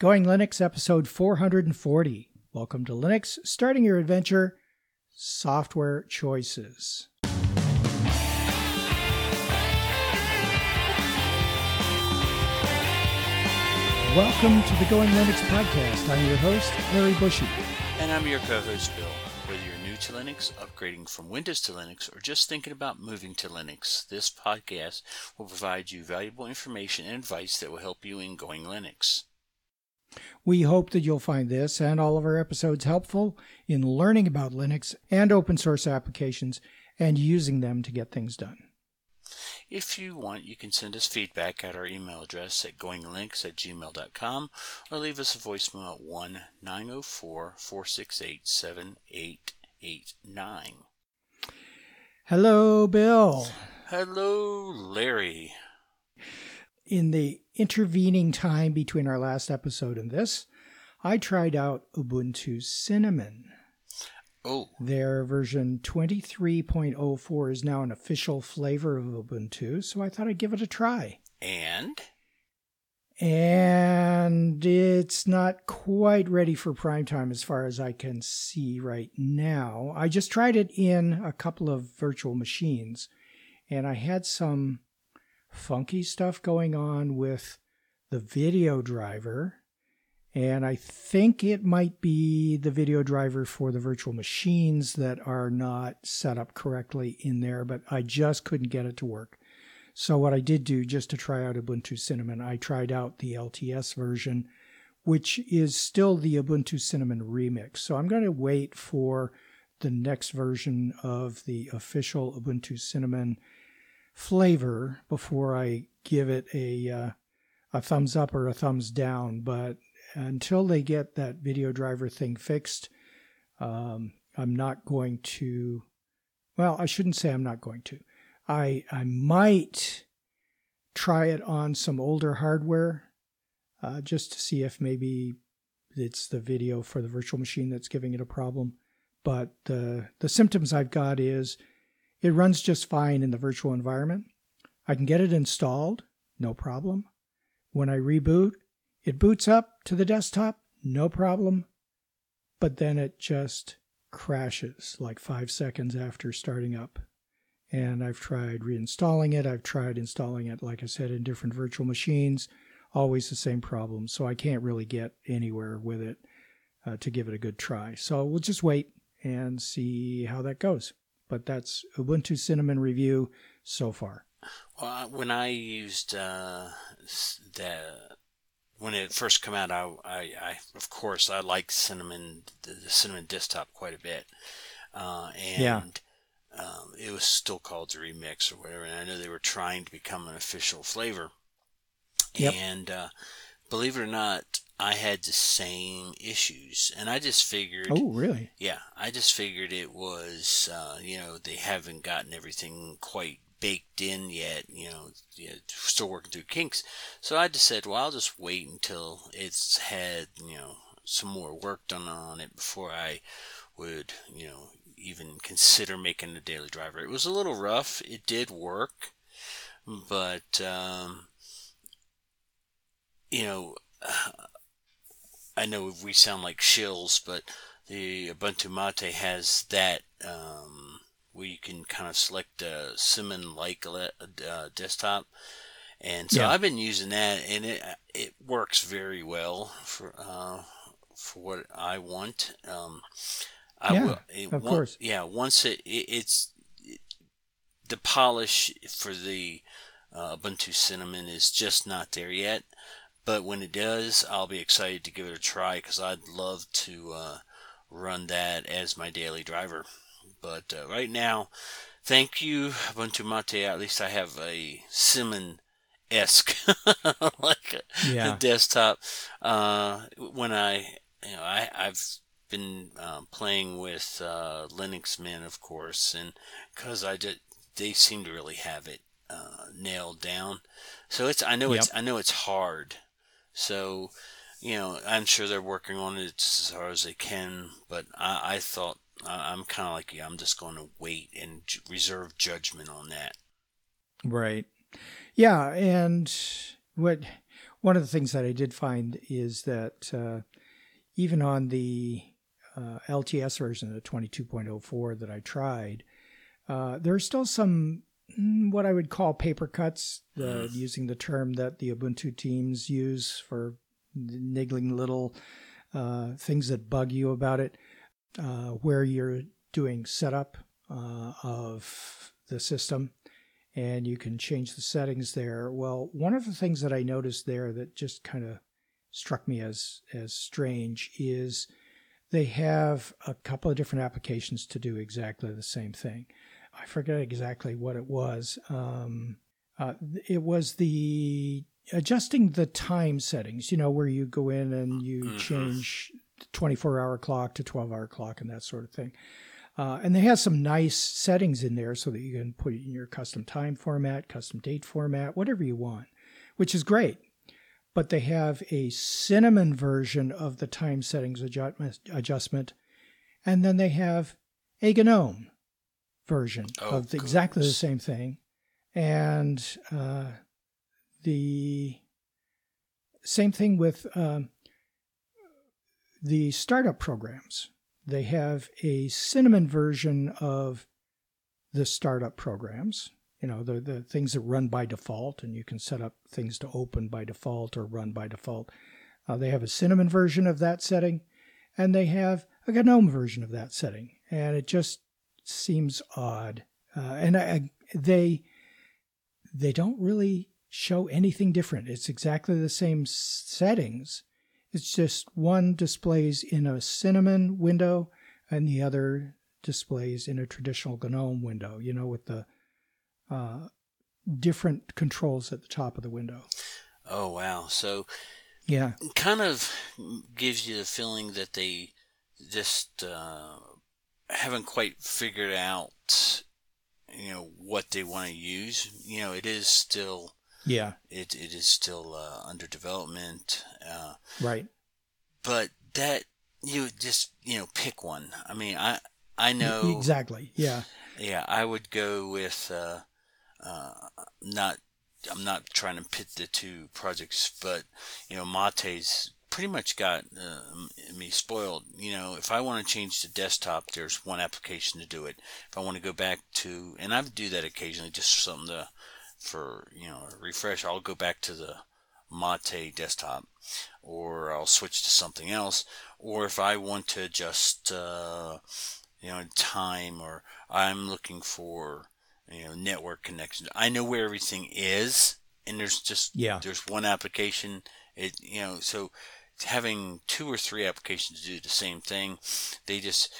Going Linux episode 440. Welcome to Linux, starting your adventure, software choices. Welcome to the Going Linux podcast. I'm your host, Larry Bouchard. And I'm your co host, Bill. Whether you're new to Linux, upgrading from Windows to Linux, or just thinking about moving to Linux, this podcast will provide you valuable information and advice that will help you in Going Linux. We hope that you'll find this and all of our episodes helpful in learning about Linux and open source applications and using them to get things done. If you want, you can send us feedback at our email address at goinglinux at gmail.com or leave us a voicemail at 1 904 468 7889. Hello, Bill. Hello, Larry. In the intervening time between our last episode and this, I tried out Ubuntu Cinnamon. Oh. Their version 23.04 is now an official flavor of Ubuntu, so I thought I'd give it a try. And? And it's not quite ready for prime time as far as I can see right now. I just tried it in a couple of virtual machines, and I had some funky stuff going on with the video driver. And I think it might be the video driver for the virtual machines that are not set up correctly in there, but I just couldn't get it to work. So, what I did do just to try out Ubuntu Cinnamon, I tried out the LTS version, which is still the Ubuntu Cinnamon remix. So, I'm going to wait for the next version of the official Ubuntu Cinnamon flavor before I give it a uh, a thumbs up or a thumbs down. But until they get that video driver thing fixed, um, I'm not going to. Well, I shouldn't say I'm not going to. I I might try it on some older hardware uh, just to see if maybe it's the video for the virtual machine that's giving it a problem. But the the symptoms I've got is it runs just fine in the virtual environment. I can get it installed, no problem. When I reboot, it boots up to the desktop, no problem. But then it just crashes like five seconds after starting up. And I've tried reinstalling it. I've tried installing it, like I said, in different virtual machines. Always the same problem. So I can't really get anywhere with it uh, to give it a good try. So we'll just wait and see how that goes but that's Ubuntu Cinnamon review so far. Well, when I used uh, the when it first came out, I, I, I of course I liked Cinnamon the, the Cinnamon desktop quite a bit, uh, and yeah. um, it was still called the remix or whatever. And I know they were trying to become an official flavor, yep. and uh, believe it or not, I had the same issues, and I just figured. Oh, really? Yeah, I just figured it was, uh, you know, they haven't gotten everything quite baked in yet. You know, still working through kinks. So I just said, well, I'll just wait until it's had, you know, some more work done on it before I would, you know, even consider making a daily driver. It was a little rough. It did work, but, um, you know. I know we sound like shills, but the Ubuntu Mate has that um, where you can kind of select a Cinnamon like uh, desktop. And so yeah. I've been using that, and it it works very well for uh, for what I want. Um, I yeah, will, it, of course. Yeah, once it, it it's it, the polish for the uh, Ubuntu Cinnamon is just not there yet. But when it does, I'll be excited to give it a try because I'd love to uh, run that as my daily driver. But uh, right now, thank you, Ubuntu Mate. At least I have a Simon esque like a, yeah. a desktop. Uh, when I, you know, I I've been uh, playing with uh, Linux Mint, of course, and because I did, they seem to really have it uh, nailed down. So it's I know yep. it's I know it's hard so, you know, I'm sure they're working on it as hard as they can, but I, I thought I'm kind of like you. I'm just going to wait and reserve judgment on that. Right. Yeah, and what one of the things that I did find is that uh, even on the uh, LTS version, the 22.04 that I tried, uh, there are still some what I would call paper cuts, uh, using the term that the Ubuntu teams use for niggling little uh, things that bug you about it, uh, where you're doing setup uh, of the system and you can change the settings there. Well, one of the things that I noticed there that just kind of struck me as as strange is they have a couple of different applications to do exactly the same thing. I forget exactly what it was. Um, uh, it was the adjusting the time settings, you know, where you go in and you mm-hmm. change 24 hour clock to 12 hour clock and that sort of thing. Uh, and they have some nice settings in there so that you can put it in your custom time format, custom date format, whatever you want, which is great. But they have a cinnamon version of the time settings adjustment, and then they have a GNOME version oh, of the, exactly the same thing. And uh, the same thing with um, the startup programs. They have a cinnamon version of the startup programs you know the, the things that run by default and you can set up things to open by default or run by default. Uh, they have a cinnamon version of that setting and they have a gnome version of that setting. And it just seems odd uh, and I, they they don't really show anything different it's exactly the same settings it's just one displays in a cinnamon window and the other displays in a traditional GNOME window, you know, with the uh, different controls at the top of the window. Oh, wow. So, yeah. Kind of gives you the feeling that they just uh, haven't quite figured out, you know, what they want to use. You know, it is still yeah. It it is still uh, under development. Uh, right. But that you just you know pick one. I mean, I I know exactly. Yeah. Yeah, I would go with uh, uh, not. I'm not trying to pit the two projects, but you know, Mate's pretty much got uh, me spoiled. You know, if I want to change to desktop, there's one application to do it. If I want to go back to, and I do that occasionally, just something to for you know refresh, I'll go back to the Mate desktop, or I'll switch to something else. Or if I want to just uh, you know time, or I'm looking for you know network connection, I know where everything is, and there's just yeah there's one application. It you know so having two or three applications do the same thing, they just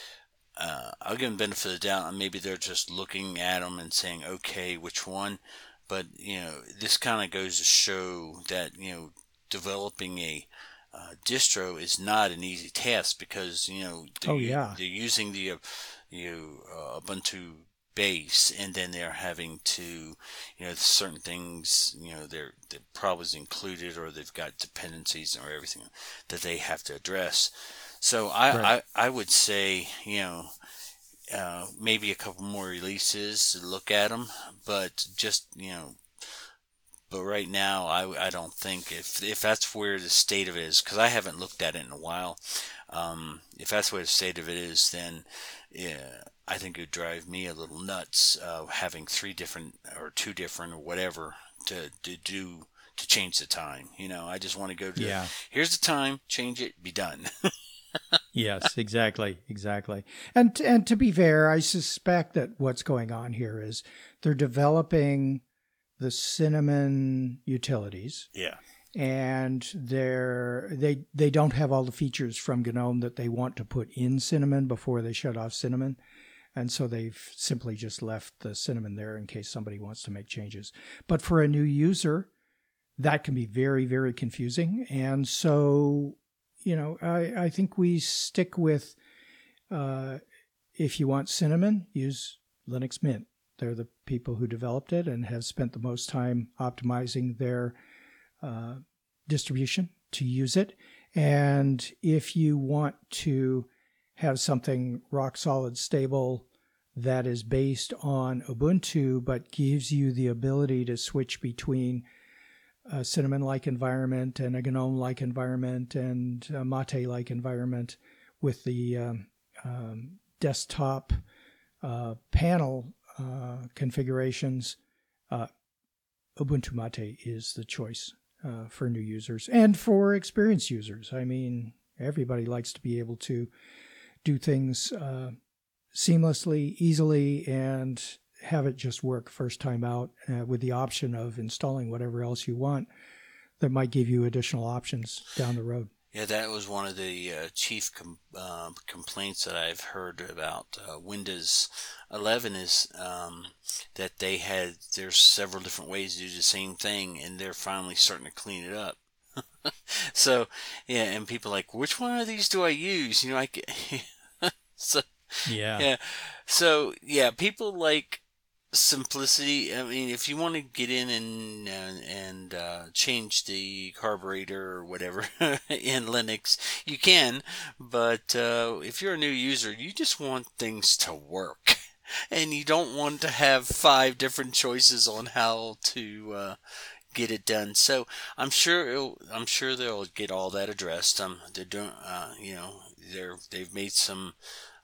uh, I'll give them benefit of the doubt. Maybe they're just looking at them and saying, okay, which one? But you know, this kind of goes to show that you know developing a uh, distro is not an easy task because you know they're, oh, yeah. they're using the uh, you uh, Ubuntu base and then they're having to you know certain things you know they're the problems included or they've got dependencies or everything that they have to address so I, right. I I would say you know uh, maybe a couple more releases to look at them, but just you know, but right now I, I don't think if if that's where the state of it is because I haven't looked at it in a while. Um, if that's where the state of it is, then yeah, I think it would drive me a little nuts uh, having three different or two different or whatever to to do to change the time. You know, I just want to go to yeah. here's the time, change it, be done. yes, exactly, exactly. And and to be fair, I suspect that what's going on here is they're developing the cinnamon utilities. Yeah. And they're they they don't have all the features from GNOME that they want to put in cinnamon before they shut off cinnamon. And so they've simply just left the cinnamon there in case somebody wants to make changes. But for a new user, that can be very, very confusing. And so you know, I, I think we stick with uh, if you want cinnamon, use Linux Mint. They're the people who developed it and have spent the most time optimizing their uh, distribution to use it. And if you want to have something rock solid, stable, that is based on Ubuntu, but gives you the ability to switch between a cinnamon like environment and a GNOME like environment and a Mate like environment with the um, um, desktop uh, panel uh, configurations, uh, Ubuntu Mate is the choice uh, for new users and for experienced users. I mean, everybody likes to be able to do things uh, seamlessly, easily, and have it just work first time out uh, with the option of installing whatever else you want that might give you additional options down the road. Yeah, that was one of the uh, chief com- uh, complaints that I've heard about uh, Windows 11 is um, that they had there's several different ways to do the same thing, and they're finally starting to clean it up. so yeah, and people like, which one of these do I use? You know, I so yeah, yeah, so yeah, people like simplicity. I mean, if you want to get in and uh, and uh, change the carburetor or whatever in Linux, you can. But uh, if you're a new user, you just want things to work, and you don't want to have five different choices on how to uh, get it done. So I'm sure I'm sure they'll get all that addressed. Um, they're doing, uh, you know, they're they've made some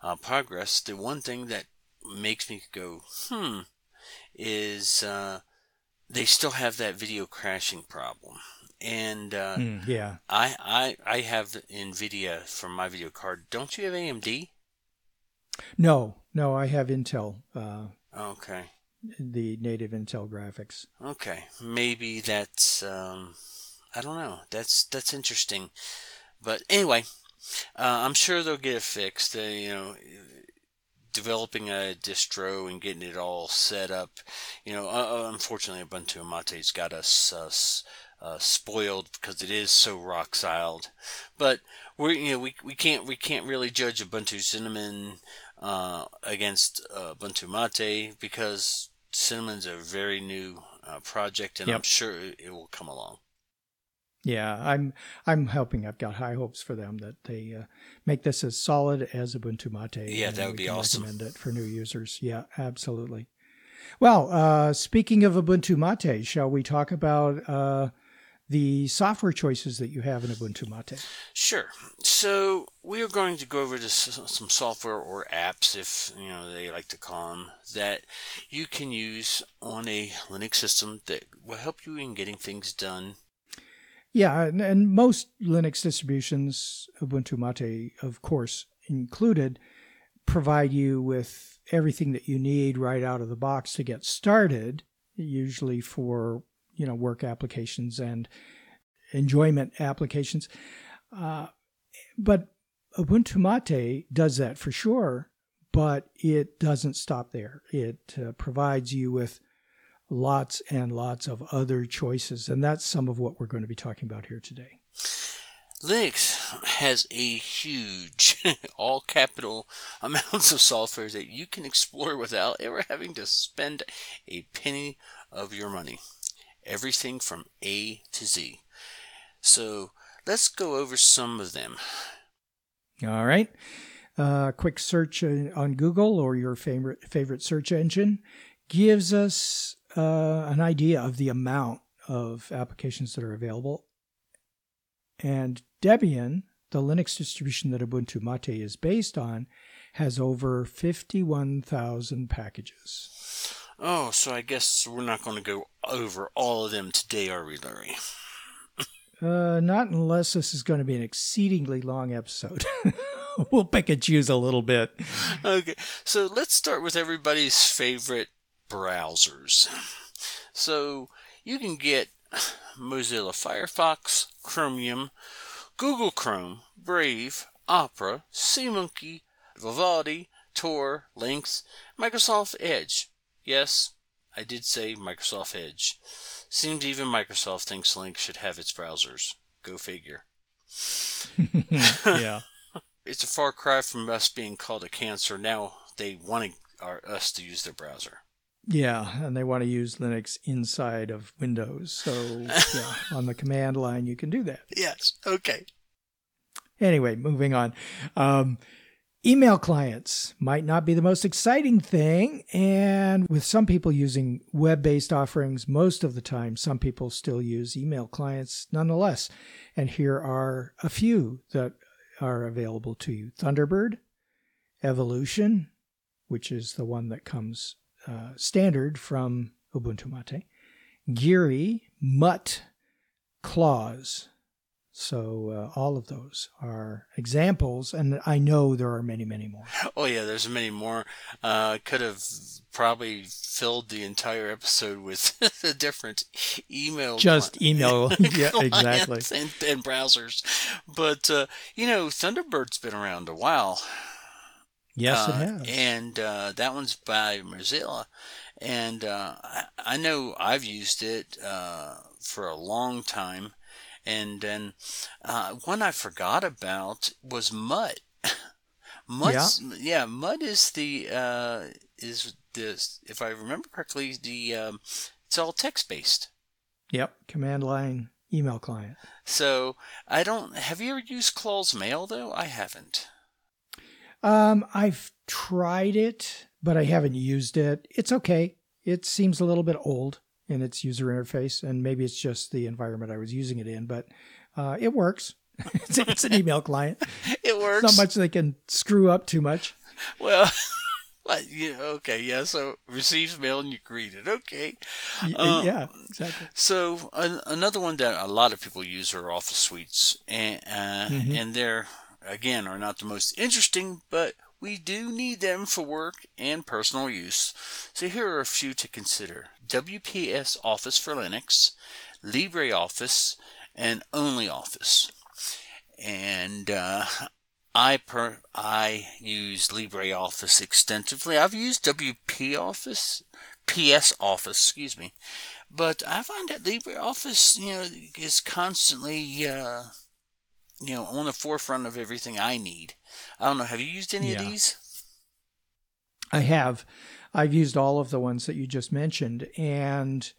uh, progress. The one thing that makes me go, hmm, is uh, they still have that video crashing problem. And uh, mm, yeah, I, I I have Nvidia for my video card. Don't you have AMD? No, no, I have Intel. Uh, okay. The native Intel graphics. Okay, maybe that's um, I don't know. That's that's interesting. But anyway, uh, I'm sure they'll get it fixed. Uh, you know, developing a distro and getting it all set up. You know, uh, uh unfortunately, Ubuntu Mate's got us uh, uh, spoiled because it is so rock solid. But we you know we, we can't we can't really judge Ubuntu Cinnamon uh, against uh, Ubuntu Mate because Cinnamon's a very new project, and yep. I'm sure it will come along. Yeah, I'm I'm helping. I've got high hopes for them that they uh, make this as solid as Ubuntu Mate. Yeah, that would be awesome. Recommend it for new users. Yeah, absolutely. Well, uh, speaking of Ubuntu Mate, shall we talk about uh, the software choices that you have in Ubuntu Mate? Sure. So we are going to go over to some software or apps, if you know they like to call them, that you can use on a Linux system that will help you in getting things done yeah, and, and most Linux distributions, Ubuntu Mate, of course, included, provide you with everything that you need right out of the box to get started, usually for you know work applications and enjoyment applications. Uh, but Ubuntu Mate does that for sure, but it doesn't stop there. It uh, provides you with lots and lots of other choices. And that's some of what we're going to be talking about here today. Linux has a huge, all capital amounts of software that you can explore without ever having to spend a penny of your money. Everything from A to Z. So let's go over some of them. All right. Uh, quick search uh, on Google or your favorite favorite search engine gives us uh, an idea of the amount of applications that are available. And Debian, the Linux distribution that Ubuntu Mate is based on, has over 51,000 packages. Oh, so I guess we're not going to go over all of them today, are we, Larry? uh, not unless this is going to be an exceedingly long episode. we'll pick and choose a little bit. Okay, so let's start with everybody's favorite browsers. So you can get Mozilla Firefox, Chromium, Google Chrome, Brave, Opera, SeaMonkey, Vivaldi, Tor, Lynx, Microsoft Edge. Yes, I did say Microsoft Edge. Seems even Microsoft thinks Linux should have its browsers. Go figure. yeah. it's a far cry from us being called a cancer. Now they want us to use their browser. Yeah, and they want to use Linux inside of Windows. So, yeah, on the command line, you can do that. Yes. Okay. Anyway, moving on. Um, Email clients might not be the most exciting thing. And with some people using web based offerings, most of the time, some people still use email clients nonetheless. And here are a few that are available to you Thunderbird, Evolution, which is the one that comes uh, standard from Ubuntu Mate, Geary, Mutt, Claws, so uh, all of those are examples, and I know there are many, many more. Oh yeah, there's many more. Uh, could have probably filled the entire episode with the different email. Just email, yeah, exactly, and, and, browsers. But uh, you know, Thunderbird's been around a while. Yes, it uh, has, and uh, that one's by Mozilla. And uh, I, I, know I've used it for a long time and then uh, one I forgot about was Mutt. Mutt, yeah. yeah, Mutt is the uh, is this if I remember correctly the um, it's all text based. Yep, command line email client. So I don't. Have you ever used Claws Mail though? I haven't. Um, I've tried it, but I haven't used it. It's okay. It seems a little bit old in its user interface, and maybe it's just the environment I was using it in, but uh, it works. it's, it's, an email client. It works. Not much they can screw up too much. Well, like, yeah, okay, yeah. So receives mail and you greet it. Okay. Um, yeah, exactly. So another one that a lot of people use are Office Suites, and uh, mm-hmm. and they're again are not the most interesting, but we do need them for work and personal use. So here are a few to consider. WPS Office for Linux, LibreOffice, and OnlyOffice. And uh, I per I use LibreOffice extensively. I've used WP Office, PS Office, excuse me, but I find that LibreOffice, you know, is constantly, uh, you know, on the forefront of everything I need. I don't know. Have you used any yeah. of these? I have. I've used all of the ones that you just mentioned. And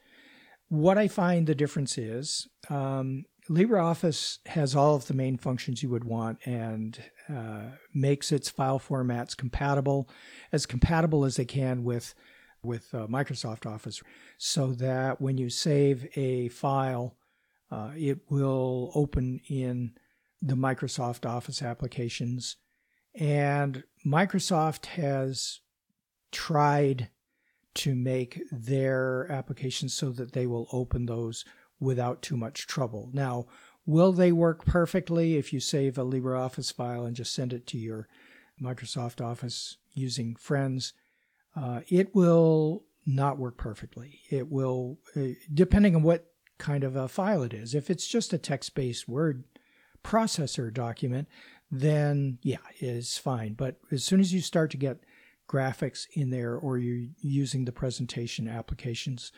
what I find the difference is um, LibreOffice has all of the main functions you would want and uh, makes its file formats compatible, as compatible as they can with with uh, Microsoft Office, so that when you save a file, uh, it will open in the Microsoft Office applications and Microsoft has tried to make their applications so that they will open those without too much trouble. Now, will they work perfectly if you save a LibreOffice file and just send it to your Microsoft Office using Friends? Uh, it will not work perfectly. It will, uh, depending on what kind of a file it is. If it's just a text based word processor document, then yeah, it's fine. But as soon as you start to get graphics in there or you're using the presentation applications,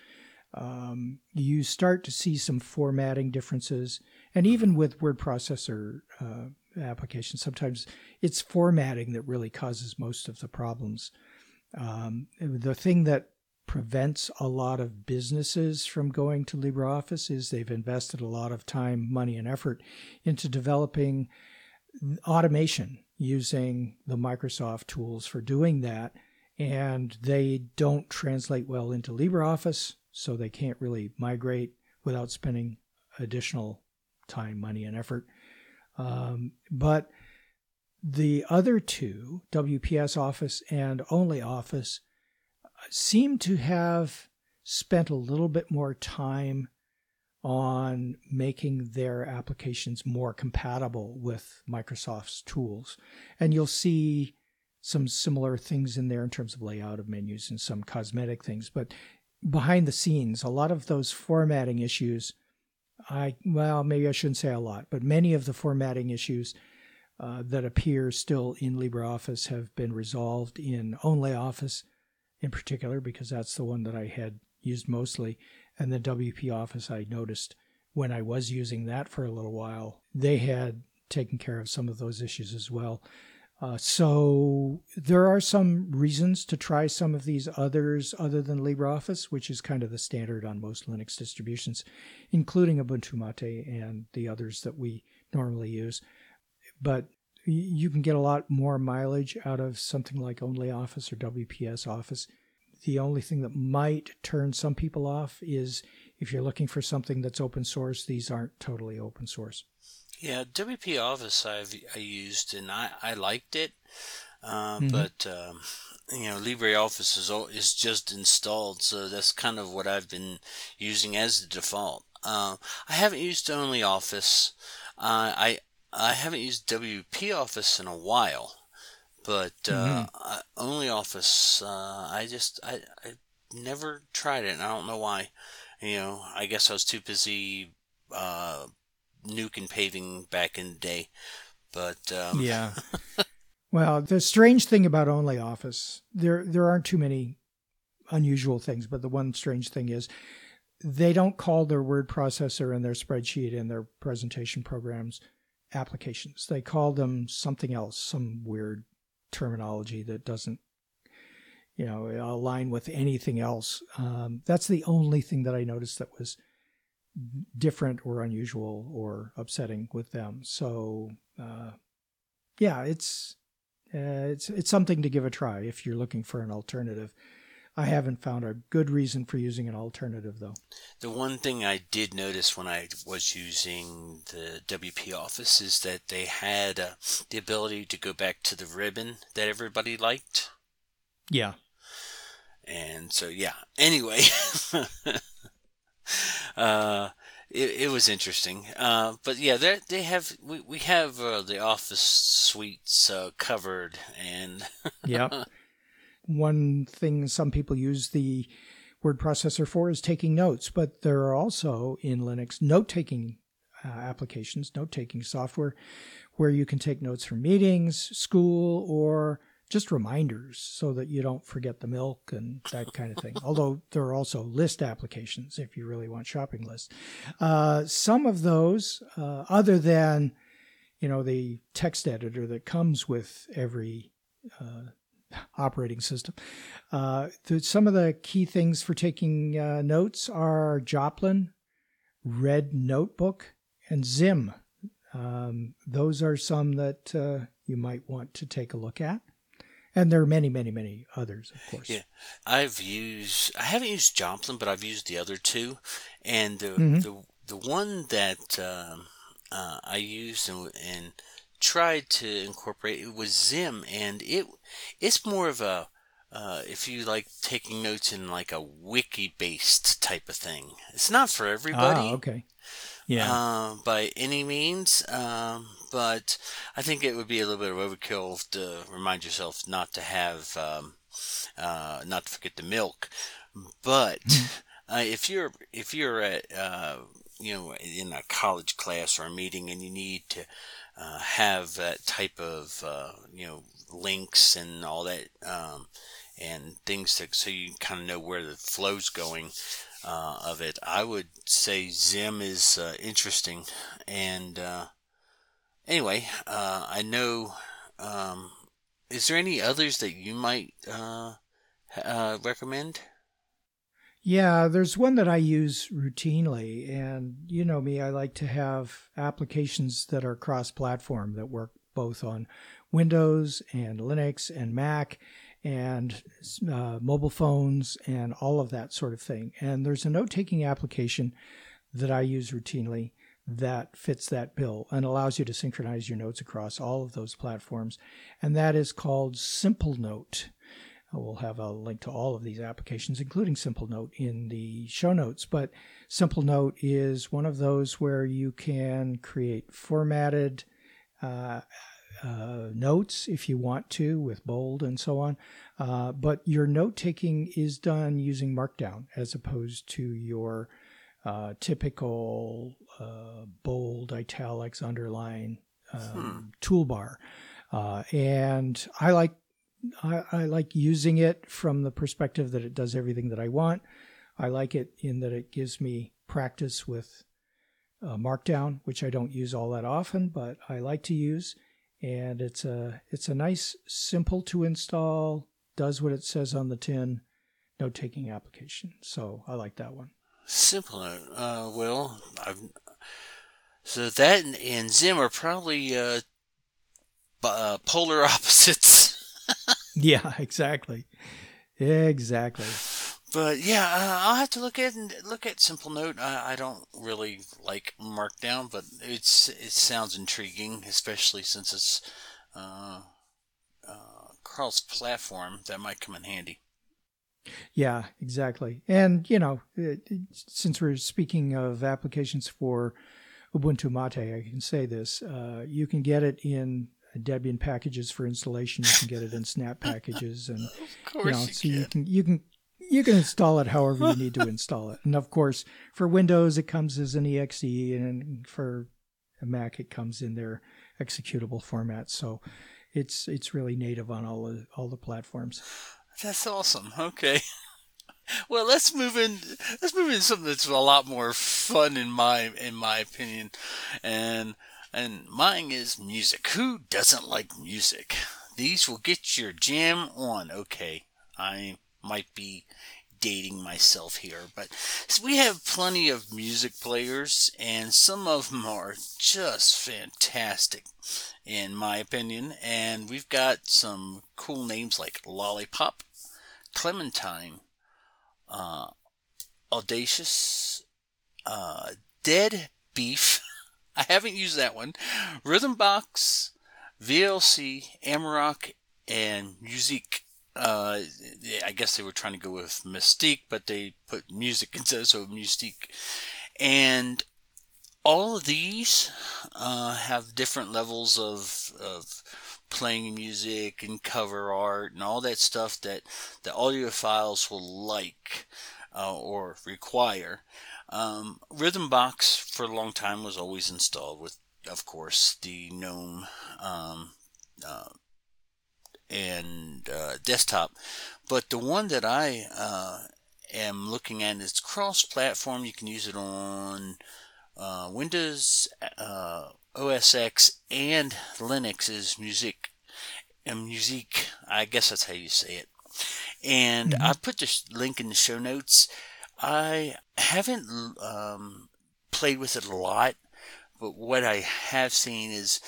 um, you start to see some formatting differences. And even with word processor uh, applications, sometimes it's formatting that really causes most of the problems. Um, the thing that prevents a lot of businesses from going to LibreOffice is they've invested a lot of time, money, and effort into developing automation using the Microsoft tools for doing that. And they don't translate well into LibreOffice, so they can't really migrate without spending additional time, money, and effort. Um, but the other two, WPS Office and OnlyOffice, seem to have spent a little bit more time on making their applications more compatible with Microsoft's tools. And you'll see some similar things in there in terms of layout of menus and some cosmetic things. But behind the scenes, a lot of those formatting issues, I well, maybe I shouldn't say a lot, but many of the formatting issues uh, that appear still in LibreOffice have been resolved in OnlyOffice in particular, because that's the one that I had used mostly and the WP Office, I noticed when I was using that for a little while, they had taken care of some of those issues as well. Uh, so there are some reasons to try some of these others other than LibreOffice, which is kind of the standard on most Linux distributions, including Ubuntu Mate and the others that we normally use. But you can get a lot more mileage out of something like OnlyOffice or WPS Office. The only thing that might turn some people off is if you're looking for something that's open source, these aren't totally open source. Yeah, WP Office I've I used and I, I liked it, uh, mm-hmm. but um, you know LibreOffice is is just installed, so that's kind of what I've been using as the default. Uh, I haven't used OnlyOffice. Uh, I I haven't used WP Office in a while, but uh, mm-hmm. OnlyOffice uh, I just I I never tried it, and I don't know why. You know, I guess I was too busy uh, nuke and paving back in the day. But um... yeah. well, the strange thing about OnlyOffice, there there aren't too many unusual things, but the one strange thing is they don't call their word processor and their spreadsheet and their presentation programs applications. They call them something else, some weird terminology that doesn't you know align with anything else. Um, that's the only thing that I noticed that was different or unusual or upsetting with them. So uh, yeah, it's uh, it's it's something to give a try if you're looking for an alternative. I haven't found a good reason for using an alternative though. The one thing I did notice when I was using the WP Office is that they had uh, the ability to go back to the ribbon that everybody liked. Yeah. And so yeah. Anyway, uh, it, it was interesting. Uh, but yeah, they have we, we have uh, the office suites uh, covered, and yeah, one thing some people use the word processor for is taking notes, but there are also in Linux note taking uh, applications, note taking software, where you can take notes from meetings, school, or just reminders so that you don't forget the milk and that kind of thing. Although there are also list applications if you really want shopping lists. Uh, some of those, uh, other than you know the text editor that comes with every uh, operating system, uh, some of the key things for taking uh, notes are Joplin, RedNoteBook, and Zim. Um, those are some that uh, you might want to take a look at and there are many, many, many others, of course. Yeah, I've used. I haven't used Joplin, but I've used the other two, and the mm-hmm. the the one that um, uh, I used and, and tried to incorporate it was Zim, and it it's more of a uh, if you like taking notes in like a wiki based type of thing. It's not for everybody. Ah, okay yeah. Uh, by any means. Um, but I think it would be a little bit of overkill to remind yourself not to have, um, uh, not to forget the milk. But uh, if you're if you're at uh, you know in a college class or a meeting and you need to uh, have that type of uh, you know links and all that um, and things to, so you kind of know where the flow's going uh, of it. I would say Zim is uh, interesting. And uh, anyway, uh, I know. Um, is there any others that you might recommend? Yeah, there's one that I use routinely. And you know me, I like to have applications that are cross platform that work both on Windows and Linux and Mac and uh, mobile phones and all of that sort of thing. And there's a note taking application that I use routinely that fits that bill and allows you to synchronize your notes across all of those platforms. And that is called Simplenote. We'll have a link to all of these applications, including Simplenote, in the show notes. But Simplenote is one of those where you can create formatted uh, uh, notes if you want to with bold and so on. Uh, but your note taking is done using Markdown as opposed to your uh, typical uh, bold, italics, underline um, hmm. toolbar. Uh, and I like I, I, like using it from the perspective that it does everything that I want. I like it in that it gives me practice with uh, Markdown, which I don't use all that often, but I like to use and it's a it's a nice, simple to install, does what it says on the tin, note taking application. So I like that one. Simple. Uh, well, I've, so that and Zim are probably uh, uh, polar opposites. Yeah, exactly, exactly. But yeah, uh, I'll have to look at and look at Simplenote. I, I don't really like Markdown, but it's it sounds intriguing, especially since it's uh, uh, cross platform. That might come in handy. Yeah, exactly. And you know, it, it, since we're speaking of applications for Ubuntu Mate, I can say this: uh, you can get it in Debian packages for installation. You can get it in Snap packages, and you know, you so can. you can you can you can install it however you need to install it. And of course, for Windows, it comes as an exe, and for a Mac, it comes in their executable format. So it's it's really native on all the all the platforms. That's awesome. Okay. Well, let's move in. Let's move into something that's a lot more fun in my in my opinion, and and mine is music. Who doesn't like music? These will get your jam on. Okay, I might be dating myself here, but we have plenty of music players, and some of them are just fantastic, in my opinion. And we've got some cool names like Lollypop, Clementine, uh, Audacious, uh, Dead Beef. I haven't used that one. Rhythmbox, VLC, Amarok, and Music. uh, I guess they were trying to go with Mystique, but they put music instead, so Mystique. And all of these uh, have different levels of, of playing music and cover art and all that stuff that the audiophiles will like uh, or require. Um, Rhythmbox for a long time was always installed with, of course, the GNOME um, uh, and uh, desktop. But the one that I uh, am looking at is cross-platform. You can use it on uh, Windows, uh, OS X, and Linux is Music. And Music, I guess that's how you say it. And mm-hmm. I put the link in the show notes. I haven't um, played with it a lot, but what I have seen is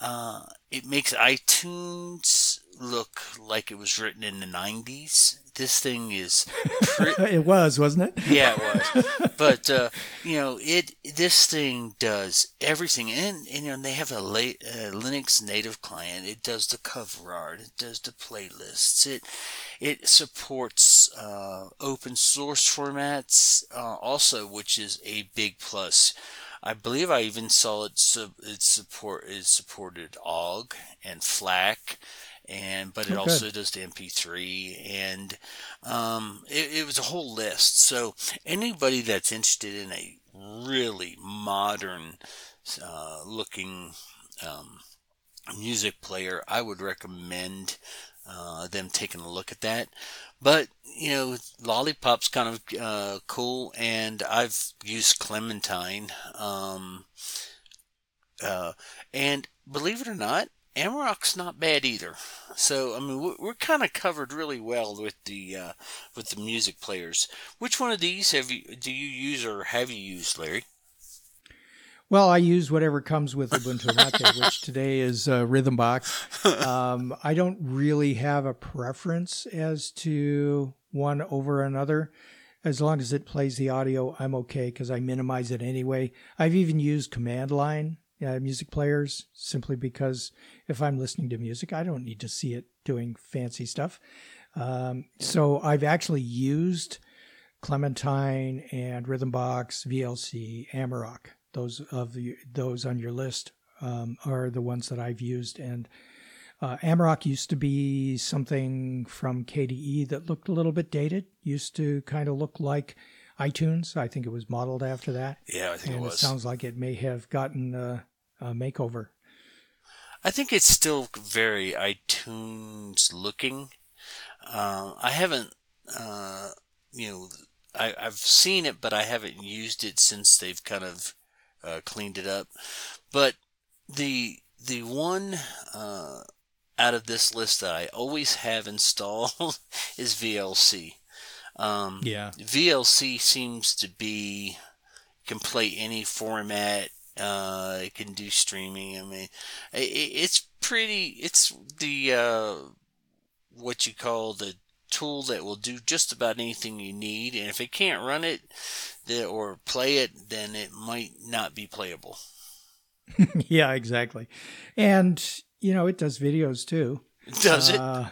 uh, it makes iTunes look like it was written in the 90s. This thing is. Pre- it was, wasn't it? yeah, it was. but uh, you know, it this thing does everything, and, and you know they have a late, uh, Linux native client. It does the cover art. It does the playlists. It it supports uh, open source formats uh, also, which is a big plus. I believe I even saw it. it support it supported OGG and FLAC, and but it oh, also does the MP3, and um, it, it was a whole list. So anybody that's interested in a really modern uh, looking um, music player, I would recommend uh, them taking a look at that. But you know, Lollypop's kind of uh, cool, and I've used Clementine. Um, uh, and believe it or not, Amarok's not bad either. So I mean, we're, kind of covered really well with the uh, with the music players. Which one of these have you do you use or have you used, Larry? Well, I use whatever comes with Ubuntu Mate, which today is uh, Rhythmbox. Um, I don't really have a preference as to one over another. As long as it plays the audio, I'm okay because I minimize it anyway. I've even used command line uh, music players simply because if I'm listening to music, I don't need to see it doing fancy stuff. Um, so I've actually used Clementine and Rhythmbox, VLC, Amarok those of the, those on your list um, are the ones that I've used. And uh, Amarok used to be something from KDE that looked a little bit dated. Used to kind of look like iTunes. I think it was modeled after that. Yeah, I think and it was. It sounds like it may have gotten a, a makeover. I think it's still very iTunes looking. Uh, I haven't, uh, you know, I, have seen it, but I haven't used it since they've kind of uh, cleaned it up. But the the one uh, out of this list that I always have installed is VLC. Um, yeah, VLC seems to be can play any format Uh, it can do streaming. I mean, it, it's pretty. It's the uh, what you call the tool that will do just about anything you need. And if it can't run it or play it, then it might not be playable. yeah, exactly. And you know, it does videos too. Does it? Uh,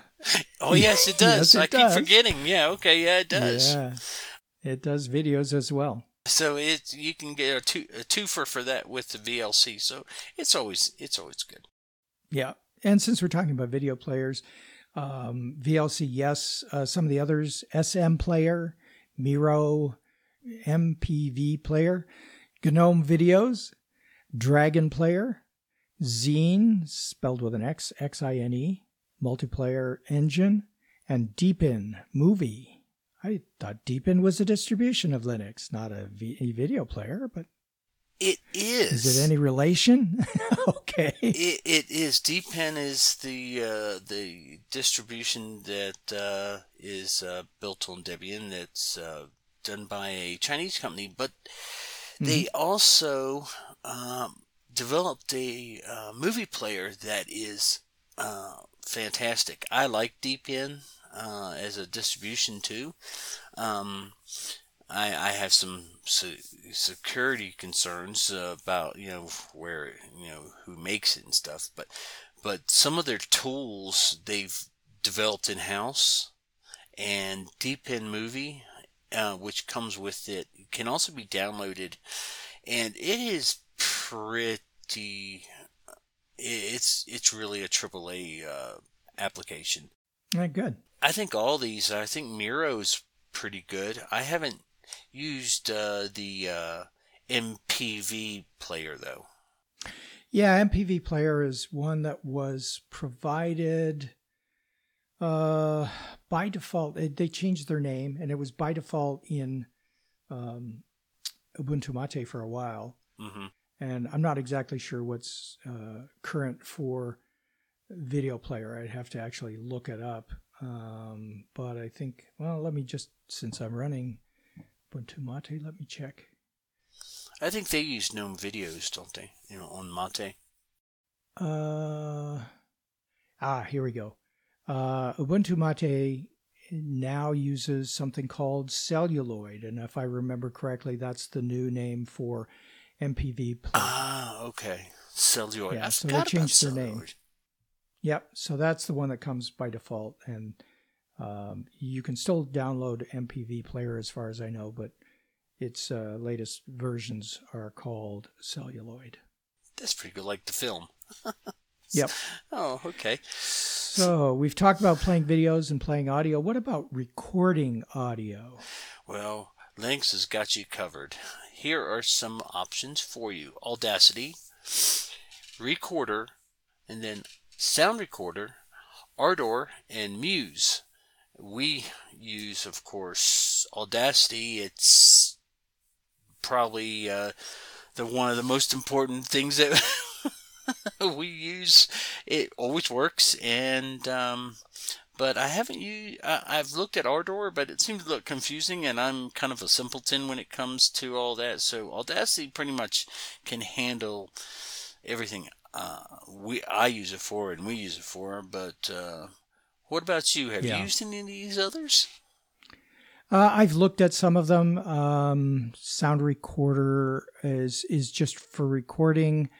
oh yes, it does. yes, it I does. keep forgetting. Yeah. Okay. Yeah, it does. Yeah, it does videos as well. So it you can get a two a twofer for that with the VLC. So it's always it's always good. Yeah, and since we're talking about video players, um, VLC yes, uh, some of the others SM Player, Miro, MPV Player, GNOME Videos, Dragon Player, Xine, spelled with an X X I N E, Multiplayer Engine, and Deepin Movie. I thought Deepin was a distribution of Linux, not a, v- a video player, but it is. Is it any relation? okay. It, it is. Deepin is the uh, the distribution that uh, is uh, built on Debian. That's uh, done by a Chinese company, but mm-hmm. they also um, developed a uh, movie player that is uh, fantastic. I like Deepin uh, as a distribution too. Um, I, I have some security concerns about you know where you know who makes it and stuff, but but some of their tools they've developed in house, and Deepin Movie, uh, which comes with it, can also be downloaded, and it is pretty. It's it's really a AAA uh, application. Right, good. I think all these. I think Miro's pretty good. I haven't used uh, the uh, MPV player though. Yeah, MPV player is one that was provided uh, by default. They changed their name, and it was by default in um, Ubuntu Mate for a while. Mm-hmm. And I'm not exactly sure what's uh, current for video player. I'd have to actually look it up. Um, but I think, well, let me just, since I'm running Ubuntu Mate, let me check. I think they use GNOME videos, don't they? You know, on Mate. Uh, ah, here we go. Uh, Ubuntu Mate now uses something called celluloid, and if I remember correctly, that's the new name for MPV. Play. Ah, okay, celluloid. Yeah, so they changed their name. Yep. So that's the one that comes by default, and um, you can still download MPV Player as far as I know, but its uh, latest versions are called Celluloid. That's pretty good, like the film. yep. Oh, okay. So we've talked about playing videos and playing audio. What about recording audio? Well, Linux has got you covered. Here are some options for you Audacity, Recorder, and then Sound Recorder, Ardour, and Muse. We use, of course, Audacity. It's probably uh, the one of the most important things that we use. It always works, and um, but I haven't used. I, have looked at Ardour, but it seems to look confusing, and I'm kind of a simpleton when it comes to all that. So Audacity pretty much can handle everything uh, we I use it for and we use it for. But uh, what about you? Have yeah. you used any of these others? Uh, I've looked at some of them. Um, Sound Recorder is is just for recording,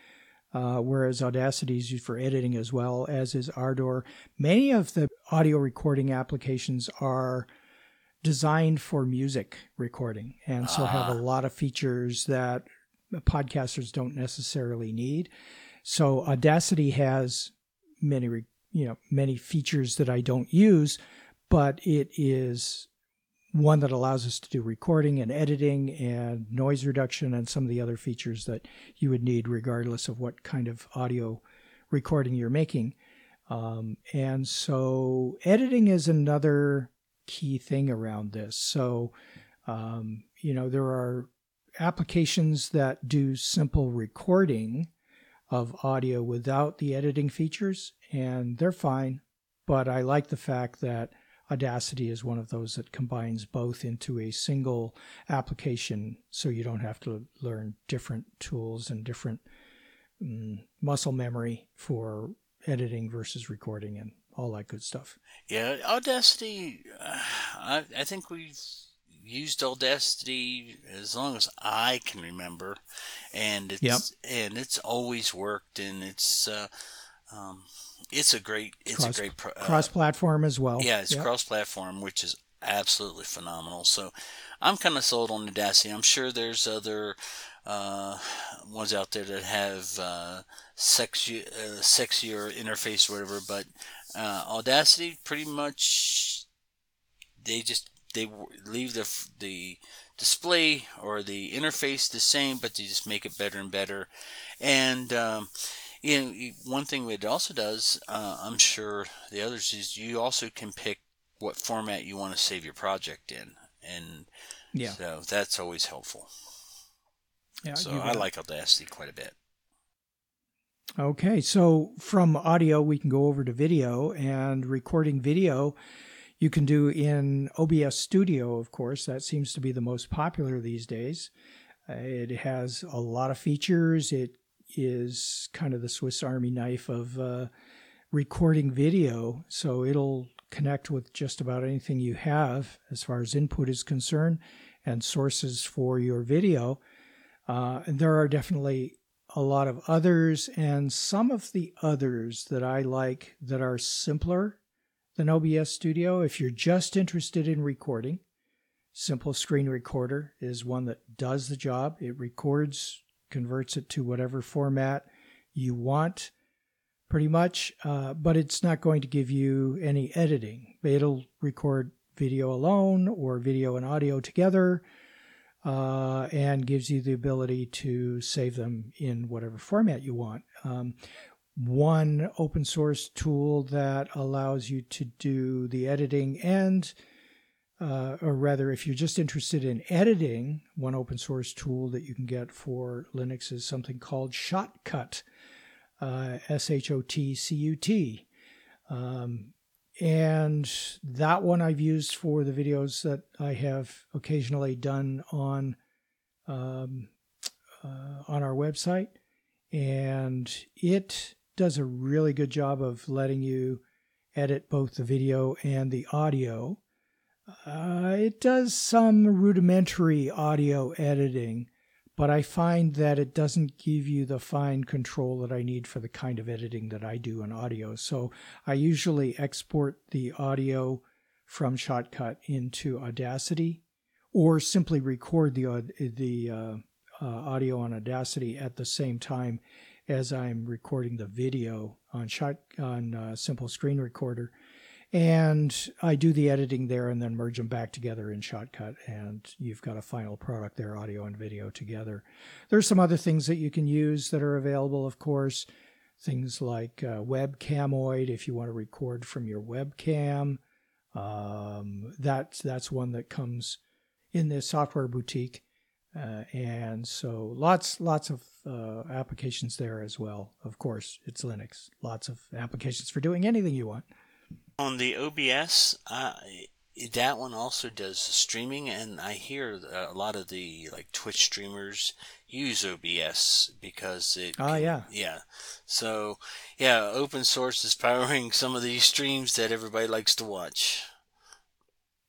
uh, whereas Audacity is used for editing as well, as is Ardour. Many of the audio recording applications are designed for music recording, and so have a ah. lot of features that podcasters don't necessarily need. So Audacity has many, you know, many features that I don't use, but it is one that allows us to do recording and editing and noise reduction and some of the other features that you would need regardless of what kind of audio recording you're making. Um, and so editing is another key thing around this. So, um, you know, there are applications that do simple recording of audio without the editing features, and they're fine. But I like the fact that Audacity is one of those that combines both into a single application so you don't have to learn different tools and different um, muscle memory for editing versus recording and all that good stuff. Yeah, Audacity, uh, I, I think we've used Audacity as long as I can remember, and it's yep. and it's always worked, and it's uh, um, it's a great it's cross, a great pro, uh, cross platform as well. Yeah, it's yep. cross platform, which is absolutely phenomenal. So I'm kind of sold on Audacity. I'm sure there's other uh, ones out there that have uh, sexy, uh, sexier interface or whatever, but uh, Audacity pretty much they just they leave the the display or the interface the same, but they just make it better and better. And um, you know, one thing it also does, uh, I'm sure the others is you also can pick what format you want to save your project in, and yeah, so that's always helpful. Yeah, so I like Audacity quite a bit. Okay, so from audio, we can go over to video and recording video. You can do in OBS Studio, of course. That seems to be the most popular these days. Uh, it has a lot of features. It is kind of the Swiss Army knife of uh, recording video. So it'll connect with just about anything you have as far as input is concerned and sources for your video. Uh, and there are definitely a lot of others, and some of the others that I like that are simpler than OBS Studio. If you're just interested in recording, Simple Screen Recorder is one that does the job. It records, converts it to whatever format you want, pretty much, uh, but it's not going to give you any editing. It'll record video alone or video and audio together uh, and gives you the ability to save them in whatever format you want. Um, one open source tool that allows you to do the editing and uh, or rather, if you're just interested in editing, one open source tool that you can get for Linux is something called Shotcut, uh, S H O T C U T. Um, and that one I've used for the videos that I have occasionally done on um, uh, on our website, and it does a really good job of letting you edit both the video and the audio. Uh, it does some rudimentary audio editing, but I find that it doesn't give you the fine control that I need for the kind of editing that I do in audio. So I usually export the audio from Shotcut into Audacity or simply record the, the uh, uh, audio on Audacity at the same time as I'm recording the video on shot on uh, Simple Screen Recorder and I do the editing there and then merge them back together in Shotcut, and you've got a final product there, audio and video together. There's some other things that you can use that are available, of course, things like uh, Webcamoid if you want to record from your webcam. Um, that's that's one that comes in the software boutique, uh, and so lots lots of uh, applications there as well. Of course, it's Linux. Lots of applications for doing anything you want. On the OBS, uh, that one also does streaming, and I hear a lot of the like Twitch streamers use OBS because it. Oh yeah. Yeah. So yeah, open source is powering some of these streams that everybody likes to watch.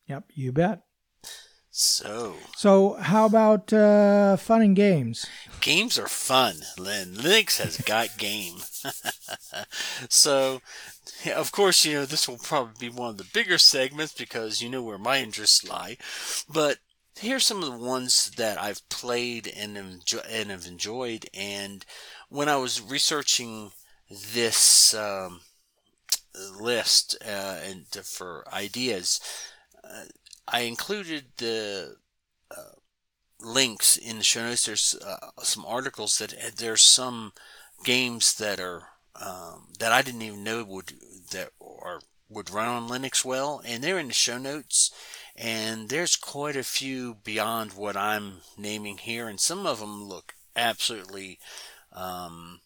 Yep, you bet. So. So how about uh, fun and games? Games are fun, Lynn. Linux has got game. so of course, you know, this will probably be one of the bigger segments because you know where my interests lie. But here's some of the ones that I've played and, enjoy- and have enjoyed. And when I was researching this um, list uh, and for ideas, uh, I included the uh, links in the show notes. There's uh, some articles that there's some games that are um, that I didn't even know would that are would run on Linux well, and they're in the show notes. And there's quite a few beyond what I'm naming here, and some of them look absolutely um,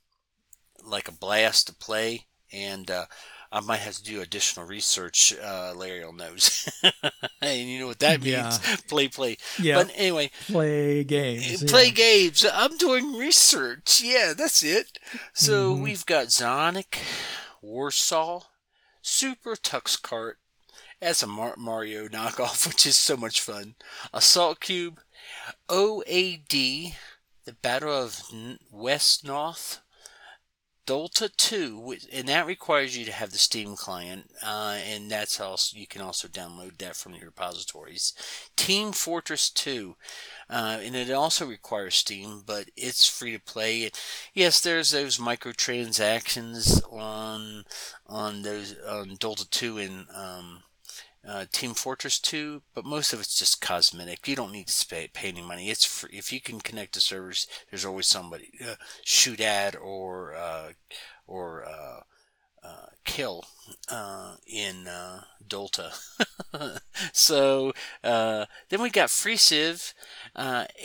like a blast to play. And uh, I might have to do additional research. Uh, Larry will knows, and you know what that means. Yeah. Play, play. Yeah. But anyway, Play games. play yeah. games. I'm doing research. Yeah, that's it. So Mhm. we've got Sonic, Warsow, Super Tux Kart. That's a Mar- Mario knockoff, which is so much fun. Assault Cube, OAD, the Battle of N- Wesnoth, Dota 2, and that requires you to have the Steam client, uh, and that's also you can also download that from your repositories. Team Fortress 2, uh, and it also requires Steam, but it's free to play. Yes, there's those microtransactions on on those on Dota 2 and um, uh, Team Fortress 2, but most of it's just cosmetic. You don't need to pay, pay any money. It's free. If you can connect to servers, there's always somebody uh, shoot at or uh, or uh, uh, kill uh, in Dota. so then we got Free Civ,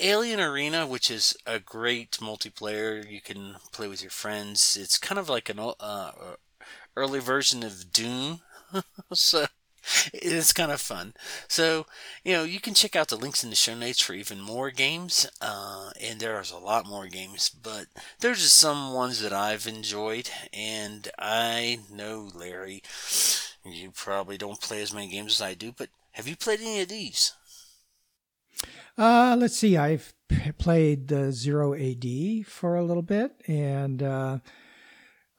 Alien Arena, which is a great multiplayer. You can play with your friends. It's kind of like an early version of Doom. so it's kind of fun. So, you know, you can check out the links in the show notes for even more games. Uh, and there's a lot more games, but there's just some ones that I've enjoyed. And I know, Larry, you probably don't play as many games as I do, but have you played any of these? Uh, let's see. I've played the Zero AD for a little bit, and uh,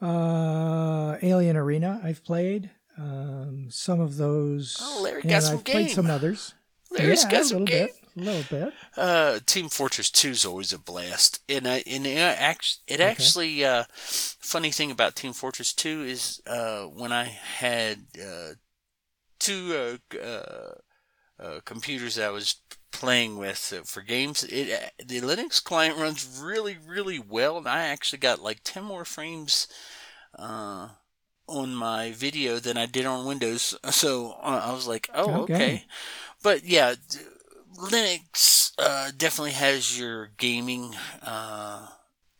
uh, Alien Arena. I've played um, some of those. Oh, Larry and got some I've played some others. Larry's yeah, got a little game. bit, a little bit. Uh, Team Fortress 2 is always a blast. And, I, and it, act- it actually, uh, funny thing about Team Fortress 2 is, uh, when I had, uh, two, uh, uh, uh, computers that I was playing with uh, for games, it, the Linux client runs really, really well. And I actually got like 10 more frames, uh, on my video than I did on Windows. So uh, I was like, oh, Okay. okay. But yeah, Linux uh, definitely has your gaming uh,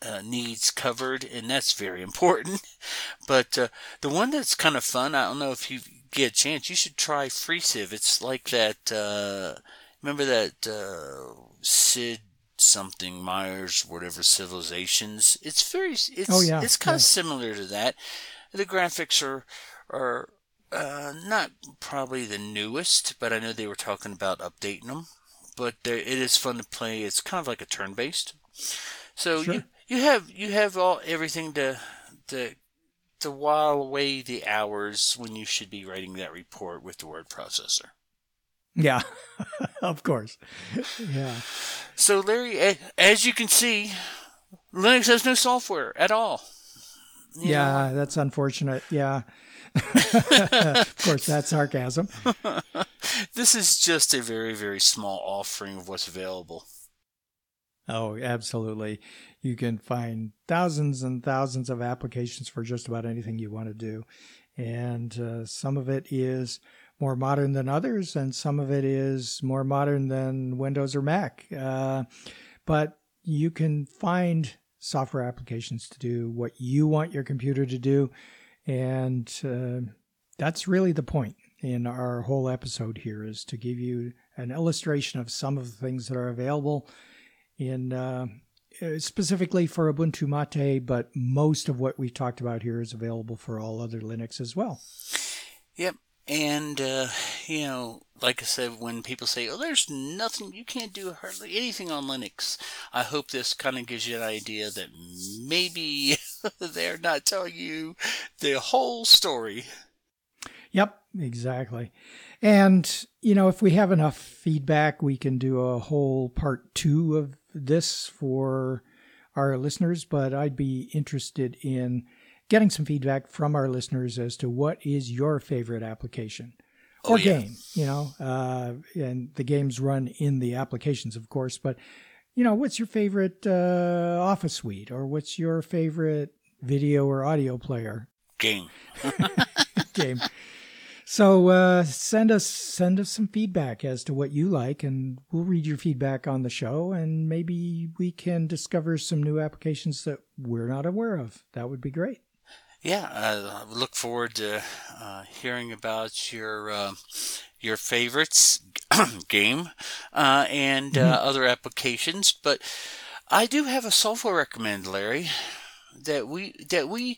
uh, needs covered, and that's very important. But uh, the one that's kind of fun, I don't know if you get a chance, you should try FreeCiv. It's like that. Uh, remember that uh, Sid something Myers, whatever civilizations. It's very. It's, Oh, yeah, It's kind yeah. of similar to that. The graphics are are uh, not probably the newest, but I know they were talking about updating them. But there- it is fun to play. It's kind of like a turn-based. So Sure. you you have you have all everything to to to while away the hours when you should be writing that report with the word processor. Yeah, of course. Yeah. So Larry, as you can see, Linux has no software at all. Yeah, that's unfortunate. Yeah. of course, that's sarcasm. This is just a very very small offering of what's available. Oh, absolutely. You can find thousands and thousands of applications for just about anything you want to do. And uh, some of it is more modern than others, and some of it is more modern than Windows or Mac. Uh, but you can find software applications to do what you want your computer to do. And uh, that's really the point in our whole episode here is to give you an illustration of some of the things that are available in uh, uh, specifically for Ubuntu Mate, but most of what we've talked about here is available for all other Linux as well. Yep. And, uh, you know, like I said, when people say, oh, there's nothing, you can't do hardly anything on Linux, I hope this kind of gives you an idea that maybe they're not telling you the whole story. Yep, exactly. And, you know, if we have enough feedback, we can do a whole part two of this for our listeners. But I'd be interested in getting some feedback from our listeners as to what is your favorite application Oh, or yeah. game, you know, uh, and the games run in the applications, of course. But, you know, what's your favorite uh, Office suite or what's your favorite video or audio player? Game. game. So uh, send us send us some feedback as to what you like, and we'll read your feedback on the show, and maybe we can discover some new applications that we're not aware of. That would be great. Yeah, I look forward to uh, hearing about your uh, your favorites game uh, and uh, mm-hmm. other applications. But I do have a software recommend, Larry, that we that we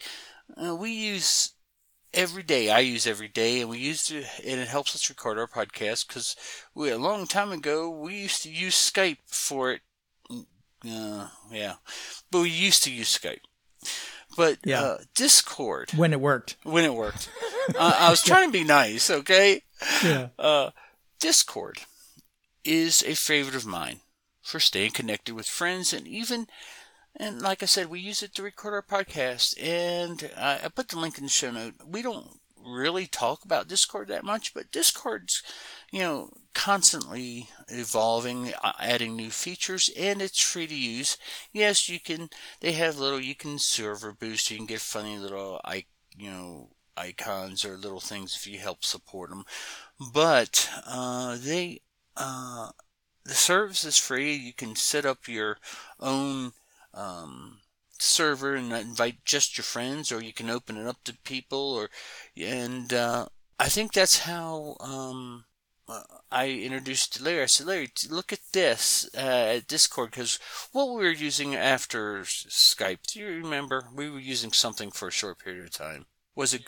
uh, we use every day. I use every day, and we use it, and it helps us record our podcast because we a long time ago we used to use Skype for it. Uh, yeah, but we used to use Skype. But yeah. uh, Discord when it worked. When it worked, uh, I was trying to be nice. Okay. Yeah. Uh, Discord is a favorite of mine for staying connected with friends and even and like I said, we use it to record our podcast. And I, I put the link in the show note. We don't really talk about Discord that much, but Discord's, you know, constantly evolving, uh, adding new features, and it's free to use. Yes, you can. They have little. You can server boost. You can get funny little, I, you know, icons or little things if you help support them. But uh, they, uh, the service is free. You can set up your own um, server and invite just your friends, or you can open it up to people, or and uh, I think that's how um, uh, I introduced Larry. I said, Larry, look at this uh, at Discord because what we were using after Skype. Do you remember? We were using something for a short period of time. Was it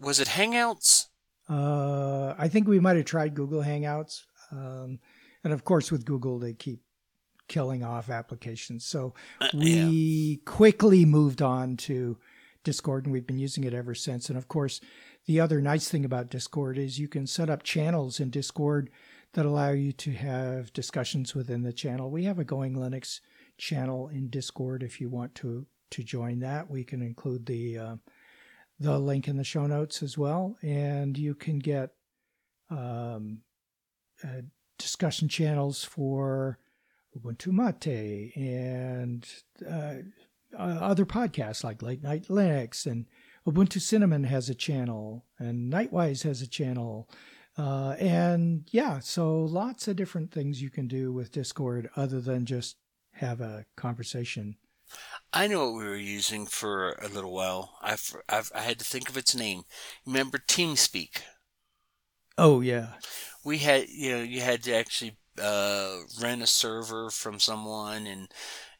was it Hangouts? Uh, I think we might have tried Google Hangouts, um, and of course with Google they keep killing off applications. So uh, we yeah. quickly moved on to Discord and we've been using it ever since. And of course, the other nice thing about Discord is you can set up channels in Discord that allow you to have discussions within the channel. We have a Going Linux channel in Discord if you want to to join that. We can include the uh, the link in the show notes as well, and you can get um, uh, discussion channels for Ubuntu Mate and uh, uh, other podcasts like Late Night Linux and Ubuntu Cinnamon has a channel and Nightwise has a channel. Uh, and yeah, so lots of different things you can do with Discord other than just have a conversation. I know what we were using for a little while. I've, I've I had to think of its name. Remember TeamSpeak? Oh yeah. We had you know you had to actually uh, rent a server from someone and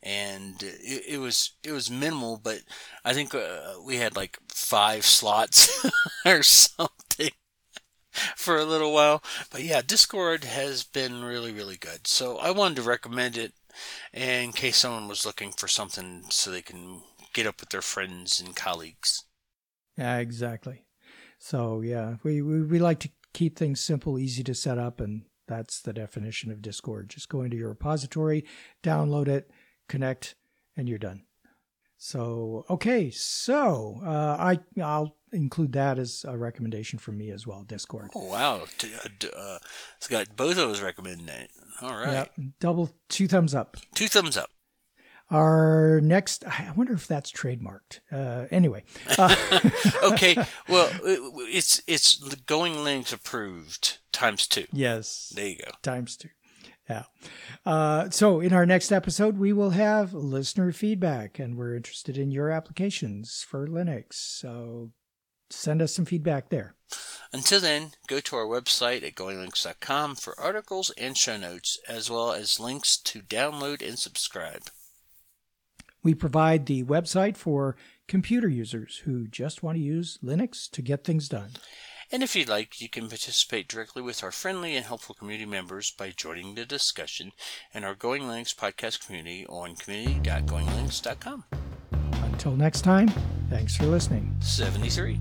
and it, it, was it was minimal, but I think uh, we had like five slots or something for a little while. But yeah, Discord has been really really good. So I wanted to recommend it in case someone was looking for something so they can get up with their friends and colleagues. Yeah, exactly. So yeah, we, we, we like to keep things simple, easy to set up, and that's the definition of Discord. Just go into your repository, download it, connect, and you're done. So okay, so uh, I I'll include that as a recommendation from me as well. Discord. Oh wow, uh, uh, it's got both of us recommending it. All right. Yeah, double two thumbs up. Two thumbs up. Our next, I wonder if that's trademarked. Uh, anyway. Uh, okay. Well, it's it's going Linux approved times two. Yes. There you go. Times two. Yeah. Uh, so in our next episode, we will have listener feedback, and we're interested in your applications for Linux. So send us some feedback there. Until then, go to our website at goinglinux.com for articles and show notes, as well as links to download and subscribe. We provide the website for computer users who just want to use Linux to get things done. And if you'd like, you can participate directly with our friendly and helpful community members by joining the discussion in our Going Linux podcast community on community.goinglinux.com. Until next time, thanks for listening. 73.